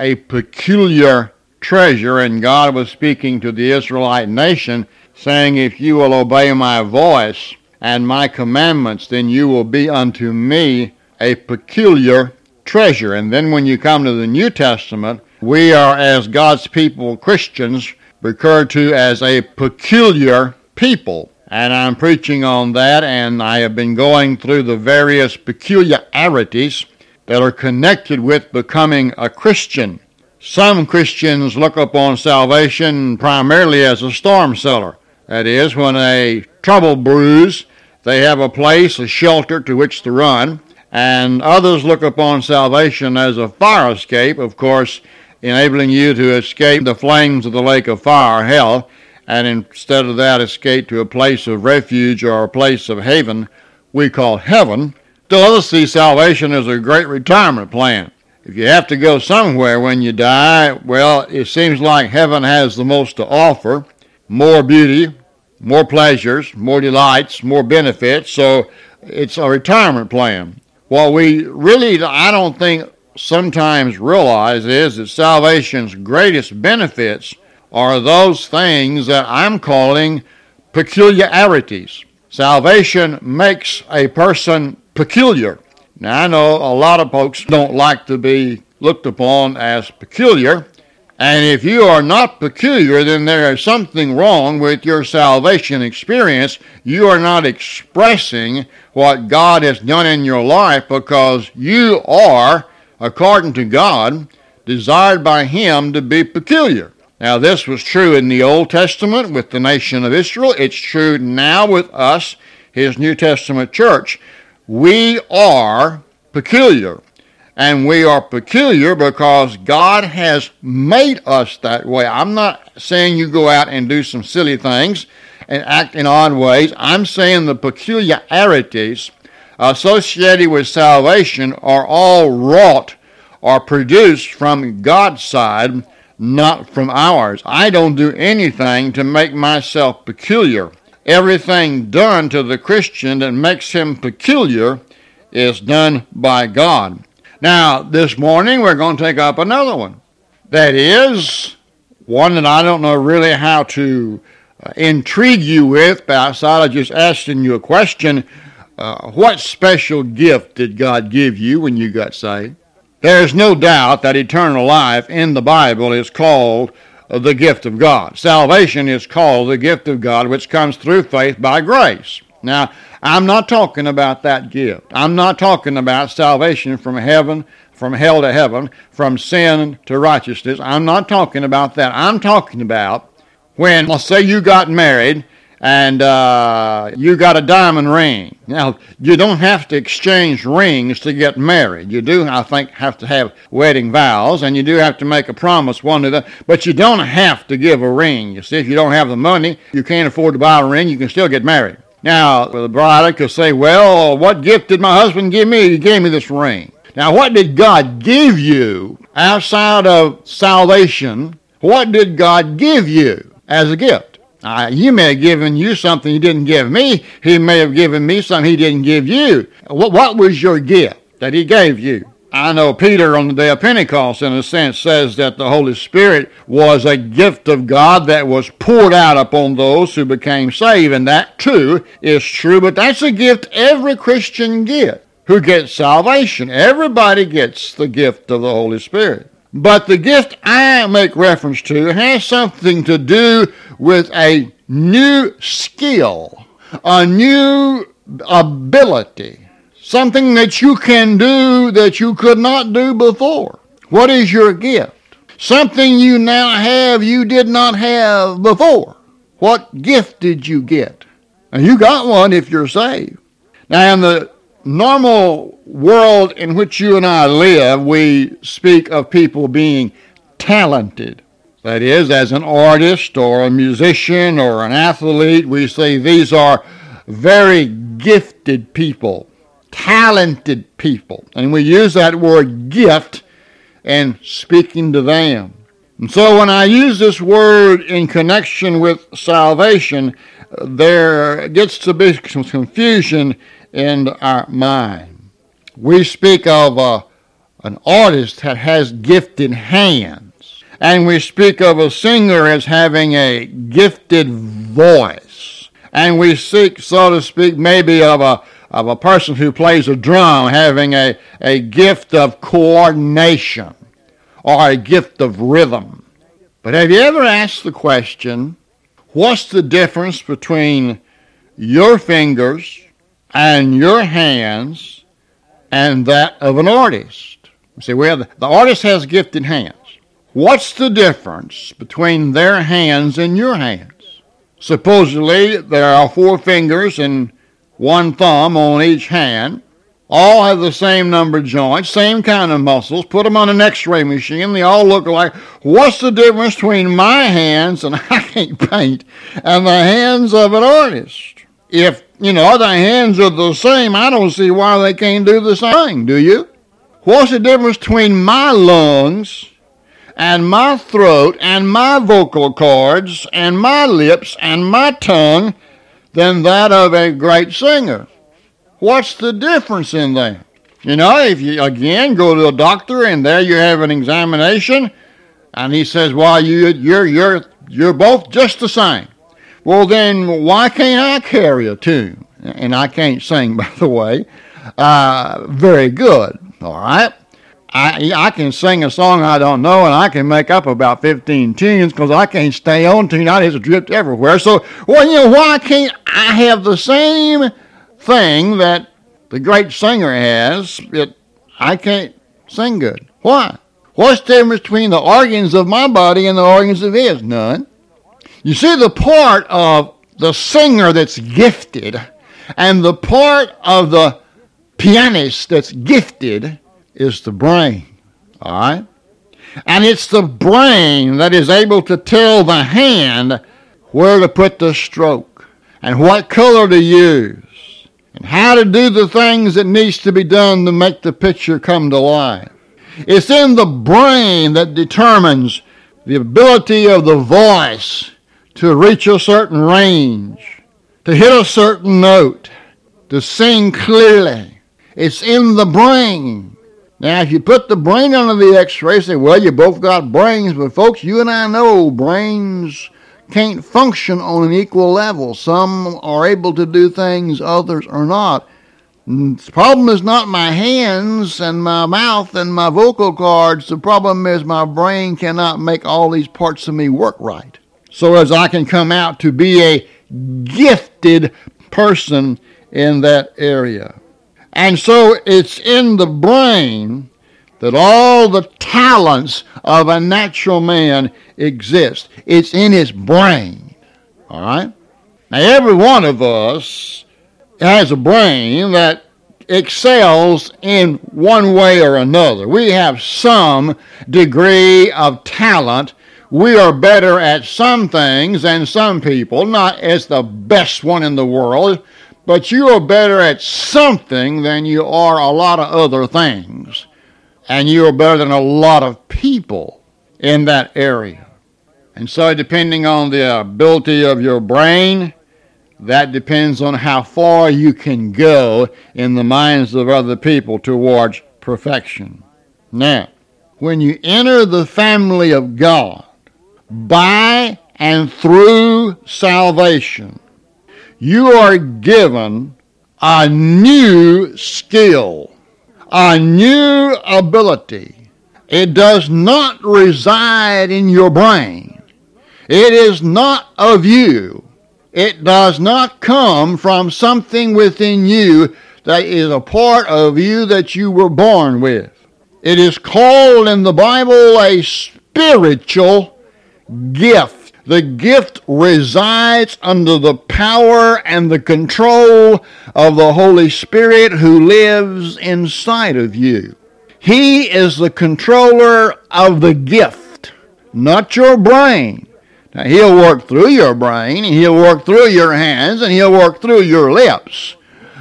a peculiar treasure, and God was speaking to the Israelite nation, saying, If you will obey my voice and my commandments, then you will be unto me a peculiar treasure. And then when you come to the New Testament, we are, as God's people, Christians, referred to as a peculiar people. And I'm preaching on that, and I have been going through the various peculiarities that are connected with becoming a Christian. Some Christians look upon salvation primarily as a storm cellar. That is, when a trouble brews, they have a place, a shelter to which to run. And others look upon salvation as a fire escape, of course, enabling you to escape the flames of the lake of fire, hell, and instead of that, escape to a place of refuge or a place of haven we call heaven. Still others see salvation as a great retirement plan. If you have to go somewhere when you die, well, it seems like heaven has the most to offer more beauty, more pleasures, more delights, more benefits. So it's a retirement plan. What we really, I don't think, sometimes realize is that salvation's greatest benefits are those things that I'm calling peculiarities. Salvation makes a person peculiar. Now, I know a lot of folks don't like to be looked upon as peculiar, and if you are not peculiar, then there is something wrong with your salvation experience. You are not expressing what God has done in your life because you are, according to God, desired by Him to be peculiar. Now, this was true in the Old Testament with the nation of Israel. It's true now with us, His New Testament church. We are peculiar. And we are peculiar because God has made us that way. I'm not saying you go out and do some silly things and act in odd ways. I'm saying the peculiarities associated with salvation are all wrought or produced from God's side, not from ours. I don't do anything to make myself peculiar. Everything done to the Christian that makes him peculiar is done by God. Now, this morning we're going to take up another one. That is one that I don't know really how to uh, intrigue you with, but outside of just asking you a question. Uh, what special gift did God give you when you got saved? There is no doubt that eternal life in the Bible is called the gift of God. Salvation is called the gift of God, which comes through faith by grace. Now, I'm not talking about that gift. I'm not talking about salvation from heaven, from hell to heaven, from sin to righteousness. I'm not talking about that. I'm talking about when, let's say you got married and uh, you got a diamond ring. Now, you don't have to exchange rings to get married. You do, I think, have to have wedding vows, and you do have to make a promise one to the, but you don't have to give a ring. You see, if you don't have the money, you can't afford to buy a ring, you can still get married. Now, the bride could say, well, what gift did my husband give me? He gave me this ring. Now, what did God give you outside of salvation? What did God give you as a gift? Uh, he may have given you something he didn't give me. He may have given me something he didn't give you. What, what was your gift that he gave you? I know Peter on the day of Pentecost, in a sense, says that the Holy Spirit was a gift of God that was poured out upon those who became saved, and that too is true, but that's a gift every Christian gets who gets salvation. Everybody gets the gift of the Holy Spirit. But the gift I make reference to has something to do with a new skill, a new ability, something that you can do that you could not do before. What is your gift? Something you now have you did not have before. What gift did you get? And you got one if you're saved. Now, in the normal world in which you and I live, we speak of people being talented. That is, as an artist or a musician or an athlete, we say these are very gifted people, talented people. And we use that word gift in speaking to them. And so when I use this word in connection with salvation, there gets to be some confusion in our mind. We speak of a, an artist that has gifted hands. And we speak of a singer as having a gifted voice. And we seek, so to speak, maybe of a, of a person who plays a drum having a, a gift of coordination or a gift of rhythm. But have you ever asked the question, what's the difference between your fingers and your hands and that of an artist? You say, well, the artist has gifted hands. What's the difference between their hands and your hands? Supposedly, there are four fingers and one thumb on each hand. All have the same number of joints, same kind of muscles. Put them on an x-ray machine. They all look alike. What's the difference between my hands, and I can't paint, and the hands of an artist? If, you know, the hands are the same, I don't see why they can't do the same thing, do you? What's the difference between my lungs and my throat and my vocal cords and my lips and my tongue than that of a great singer? What's the difference in that? You know, if you again go to a doctor and there you have an examination and he says, "Well, you you're you're you're both just the same." Well, then why can't I carry a tune? And I can't sing, by the way. Uh, very good. All right. I, I can sing a song I don't know, and I can make up about 15 tunes because I can't stay on tune. I just drift everywhere. So, well, you know, why can't I have the same thing that the great singer has, It, I can't sing good? Why? What's the difference between the organs of my body and the organs of his? None. You see, the part of the singer that's gifted and the part of the pianist that's gifted is the brain. All right? And it's the brain that is able to tell the hand where to put the stroke and what color to use and how to do the things that needs to be done to make the picture come to life. It's in the brain that determines the ability of the voice to reach a certain range, to hit a certain note, to sing clearly. It's in the brain. Now, if you put the brain under the x-ray, say, well, you both got brains, but folks, you and I know brains can't function on an equal level. Some are able to do things, others are not. The problem is not my hands and my mouth and my vocal cords. The problem is my brain cannot make all these parts of me work right. So as I can come out to be a gifted person in that area. And so it's in the brain that all the talents of a natural man exist. It's in his brain. All right? Now, every one of us has a brain that excels in one way or another. We have some degree of talent. We are better at some things than some people, not as the best one in the world, but you are better at something than you are a lot of other things. And you are better than a lot of people in that area. And so, depending on the ability of your brain, that depends on how far you can go in the minds of other people towards perfection. Now, when you enter the family of God by and through salvation, you are given a new skill, a new ability. It does not reside in your brain. It is not of you. It does not come from something within you that is a part of you that you were born with. It is called in the Bible a spiritual gift. The gift resides under the power and the control of the Holy Spirit who lives inside of you. He is the controller of the gift, not your brain. Now, he'll work through your brain, and he'll work through your hands, and he'll work through your lips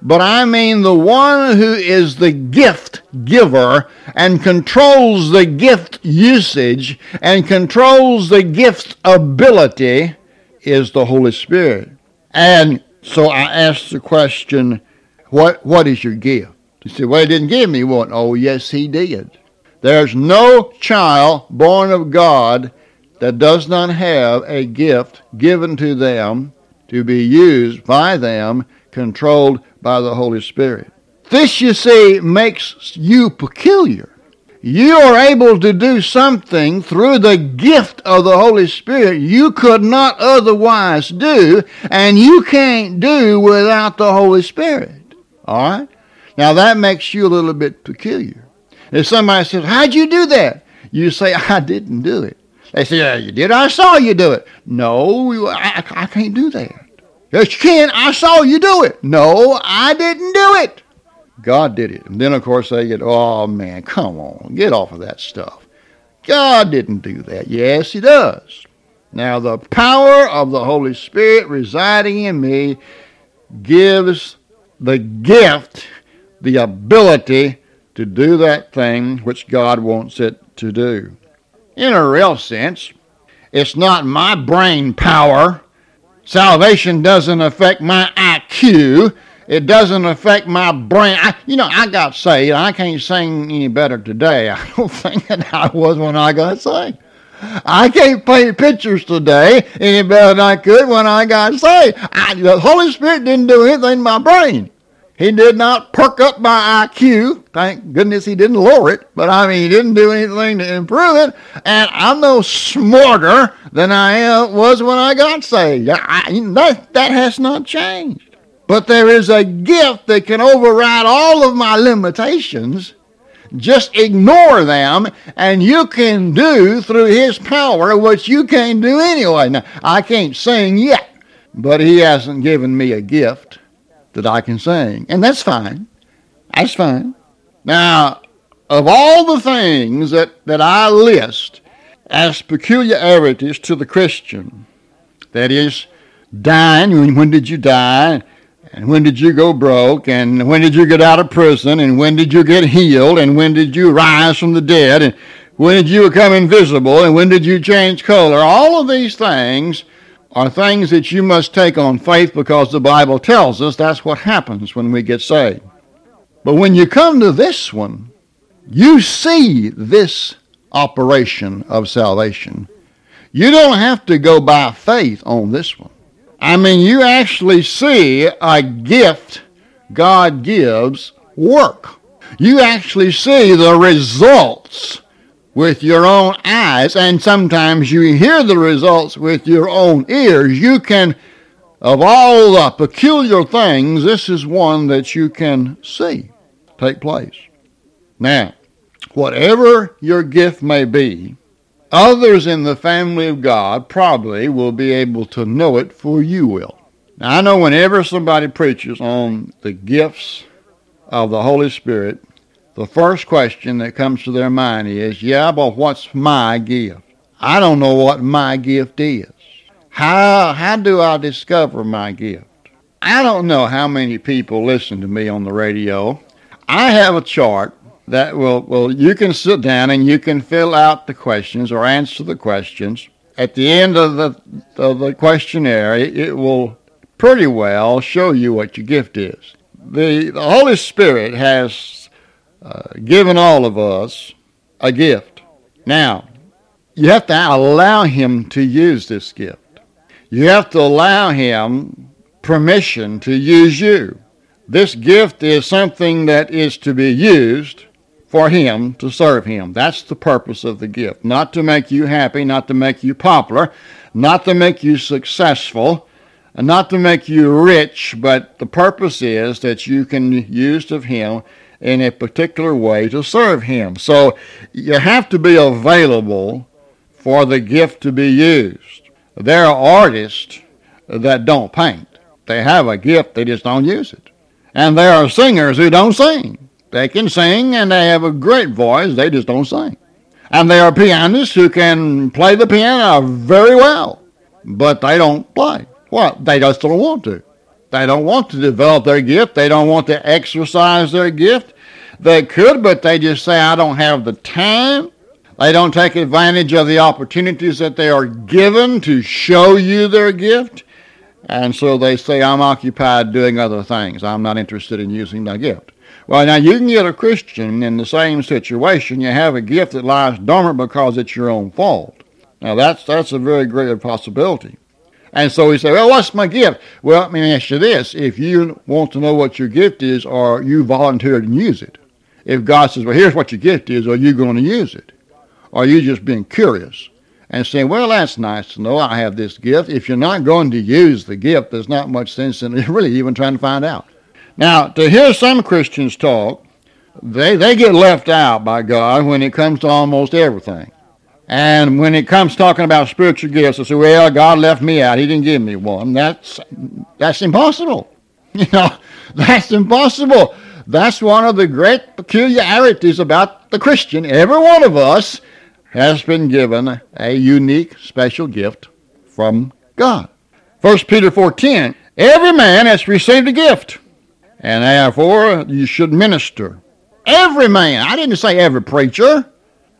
but I mean the one who is the gift giver and controls the gift usage and controls the gift ability is the Holy Spirit. And so I asked the question, what, what is your gift? He said, well, he didn't give me one. Oh, yes, he did. There's no child born of God that does not have a gift given to them to be used by them, controlled by the Holy Spirit. This, you see, makes you peculiar. You are able to do something through the gift of the Holy Spirit you could not otherwise do, and you can't do without the Holy Spirit. All right? Now that makes you a little bit peculiar. If somebody says, How'd you do that? You say, I didn't do it. They say, Yeah, you did. I saw you do it. No, I, I can't do that. Yes, you can. I saw you do it. No, I didn't do it. God did it. And then, of course, they get, Oh, man, come on. Get off of that stuff. God didn't do that. Yes, He does. Now, the power of the Holy Spirit residing in me gives the gift, the ability to do that thing which God wants it to do. In a real sense, it's not my brain power. Salvation doesn't affect my IQ. It doesn't affect my brain. I, you know, I got saved. I can't sing any better today. I don't think I was when I got saved. I can't paint pictures today any better than I could when I got saved. I, the Holy Spirit didn't do anything in my brain. He did not perk up my IQ. Thank goodness he didn't lower it. But I mean, he didn't do anything to improve it. And I'm no smarter than I was when I got saved. I, that, that has not changed. But there is a gift that can override all of my limitations. Just ignore them, and you can do through His power what you can't do anyway. Now, I can't sing yet, but He hasn't given me a gift that I can sing. And that's fine. That's fine. Now, of all the things that, that I list as peculiarities to the Christian, that is, dying, when did you die? And when did you go broke? And when did you get out of prison? And when did you get healed? And when did you rise from the dead? And when did you become invisible? And when did you change color? All of these things are things that you must take on faith because the Bible tells us that's what happens when we get saved. But when you come to this one, you see this operation of salvation. You don't have to go by faith on this one. I mean, you actually see a gift God gives work. You actually see the results with your own eyes, and sometimes you hear the results with your own ears. You can, of all the peculiar things, this is one that you can see take place. Now, whatever your gift may be, others in the family of God probably will be able to know it, for you will. Now, I know whenever somebody preaches on the gifts of the Holy Spirit, the first question that comes to their mind is, yeah, but what's my gift? I don't know what my gift is. How, how do I discover my gift? I don't know how many people listen to me on the radio. I have a chart that will, well, you can sit down and you can fill out the questions or answer the questions. At the end of the, of the questionnaire, it will pretty well show you what your gift is. The, the Holy Spirit has uh, given all of us a gift. Now, you have to allow Him to use this gift. You have to allow Him permission to use you. This gift is something that is to be used for Him to serve Him. That's the purpose of the gift. Not to make you happy, not to make you popular, not to make you successful, and not to make you rich, but the purpose is that you can use of Him in a particular way to serve Him. So you have to be available for the gift to be used. There are artists that don't paint. They have a gift, they just don't use it. And there are singers who don't sing. They can sing and they have a great voice, they just don't sing. And there are pianists who can play the piano very well, but they don't play. Well, they just don't want to. They don't want to develop their gift. They don't want to exercise their gift. They could, but they just say, I don't have the time. They don't take advantage of the opportunities that they are given to show you their gift. And so they say, I'm occupied doing other things. I'm not interested in using the gift. Well, now you can get a Christian in the same situation. You have a gift that lies dormant because it's your own fault. Now that's that's a very great possibility. And so he said, Well, what's my gift? Well, let me ask you this. If you want to know what your gift is, are you volunteered and use it? If God says, Well, here's what your gift is, are you going to use it? Or are you just being curious and saying, Well, that's nice to know I have this gift. If you're not going to use the gift, there's not much sense in really even trying to find out. Now, to hear some Christians talk, they, they get left out by God when it comes to almost everything. And when it comes talking about spiritual gifts, I say, well, God left me out. He didn't give me one. That's, that's impossible. You know, that's impossible. That's one of the great peculiarities about the Christian. Every one of us has been given a unique special gift from God. 1 Peter 4.10, every man has received a gift, and therefore you should minister. Every man. I didn't say every preacher.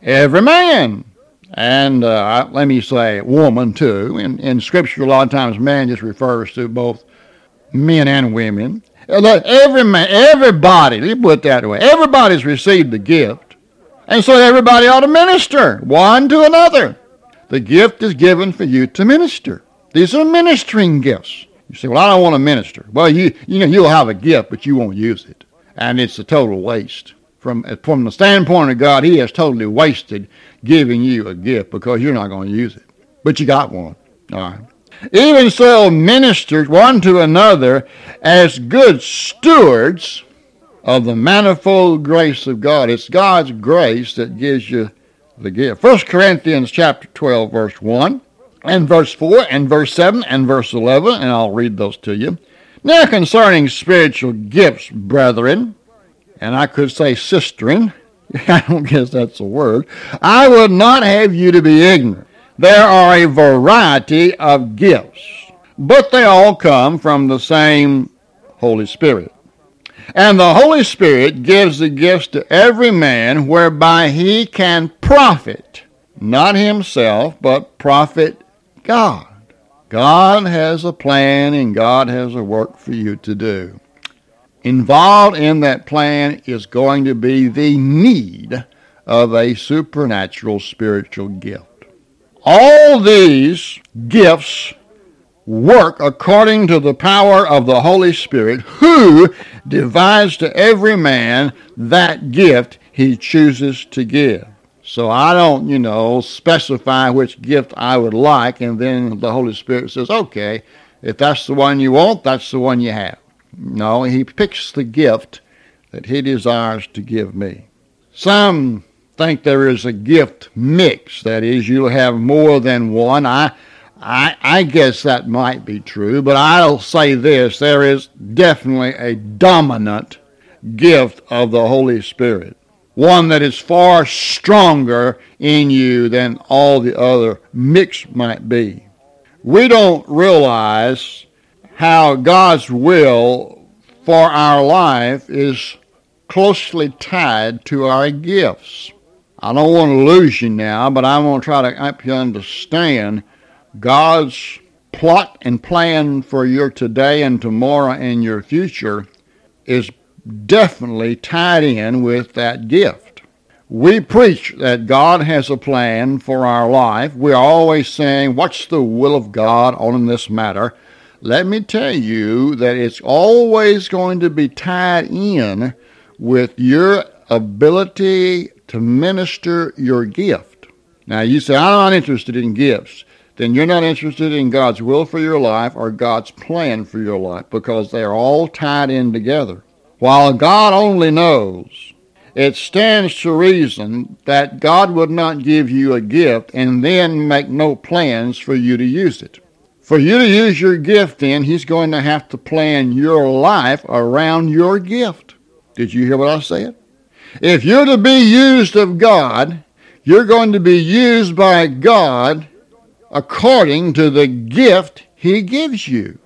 Every man and uh, let me say woman too. In, in Scripture, a lot of times man just refers to both men and women. Every man, everybody, let me put it that way, everybody's received the gift, and so everybody ought to minister one to another. The gift is given for you to minister. These are ministering gifts. You say, "Well, I don't want to minister." Well, you you know you'll have a gift, but you won't use it, and it's a total waste. From from the standpoint of God, He has totally wasted giving you a gift because you're not going to use it. But you got one. All right. Even so, ministers one to another as good stewards of the manifold grace of God. It's God's grace that gives you the gift. 1 Corinthians chapter 12, verse 1, and verse 4, and verse 7, and verse 11, and I'll read those to you. Now concerning spiritual gifts, brethren, and I could say sistren, I don't guess that's a word. I would not have you to be ignorant. There are a variety of gifts, but they all come from the same Holy Spirit. And the Holy Spirit gives the gifts to every man whereby he can profit, not himself, but profit God. God has a plan and God has a work for you to do. Involved in that plan is going to be the need of a supernatural spiritual gift. All these gifts work according to the power of the Holy Spirit, who divides to every man that gift he chooses to give. So I don't, you know, specify which gift I would like, and then the Holy Spirit says, okay, if that's the one you want, that's the one you have. No, he picks the gift that he desires to give me. Some think there is a gift mix, that is, you'll have more than one. I, I, I guess that might be true, but I'll say this there is definitely a dominant gift of the Holy Spirit, one that is far stronger in you than all the other mix might be. We don't realize how God's will for our life is closely tied to our gifts. I don't want to lose you now, but I want to try to help you understand God's plot and plan for your today and tomorrow and your future is definitely tied in with that gift. We preach that God has a plan for our life. We're always saying, What's the will of God on this matter? Let me tell you that it's always going to be tied in with your ability to minister your gift. Now, you say, I'm not interested in gifts. Then you're not interested in God's will for your life or God's plan for your life because they are all tied in together. While God only knows, it stands to reason that God would not give you a gift and then make no plans for you to use it. For you to use your gift, then, he's going to have to plan your life around your gift. Did you hear what I said? If you're to be used of God, you're going to be used by God according to the gift he gives you.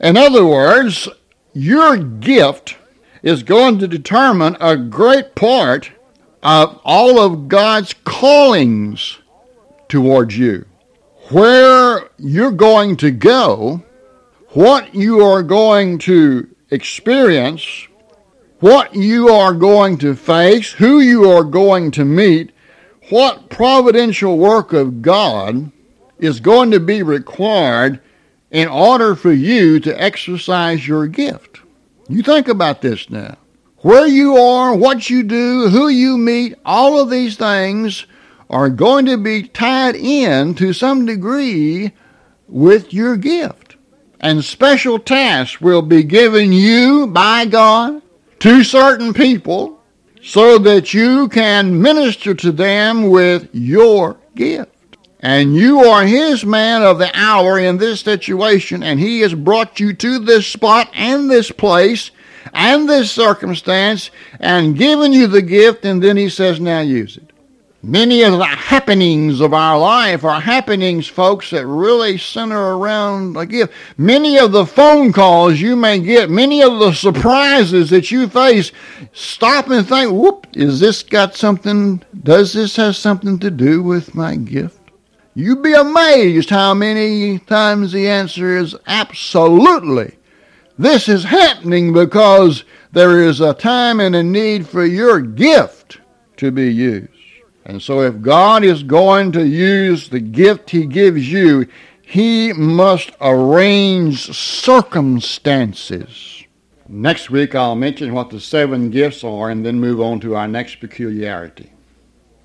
In other words, your gift is going to determine a great part of all of God's callings towards you where you're going to go, what you are going to experience, what you are going to face, who you are going to meet, what providential work of God is going to be required in order for you to exercise your gift. You think about this now. Where you are, what you do, who you meet, all of these things are going to be tied in to some degree with your gift. And special tasks will be given you by God to certain people so that you can minister to them with your gift. And you are his man of the hour in this situation, and he has brought you to this spot and this place and this circumstance and given you the gift, and then he says, now use it. Many of the happenings of our life are happenings, folks, that really center around a gift. Many of the phone calls you may get, many of the surprises that you face, stop and think, whoop, is this got something, does this have something to do with my gift? You'd be amazed how many times the answer is absolutely. This is happening because there is a time and a need for your gift to be used. And so if God is going to use the gift he gives you, he must arrange circumstances. Next week I'll mention what the seven gifts are and then move on to our next peculiarity.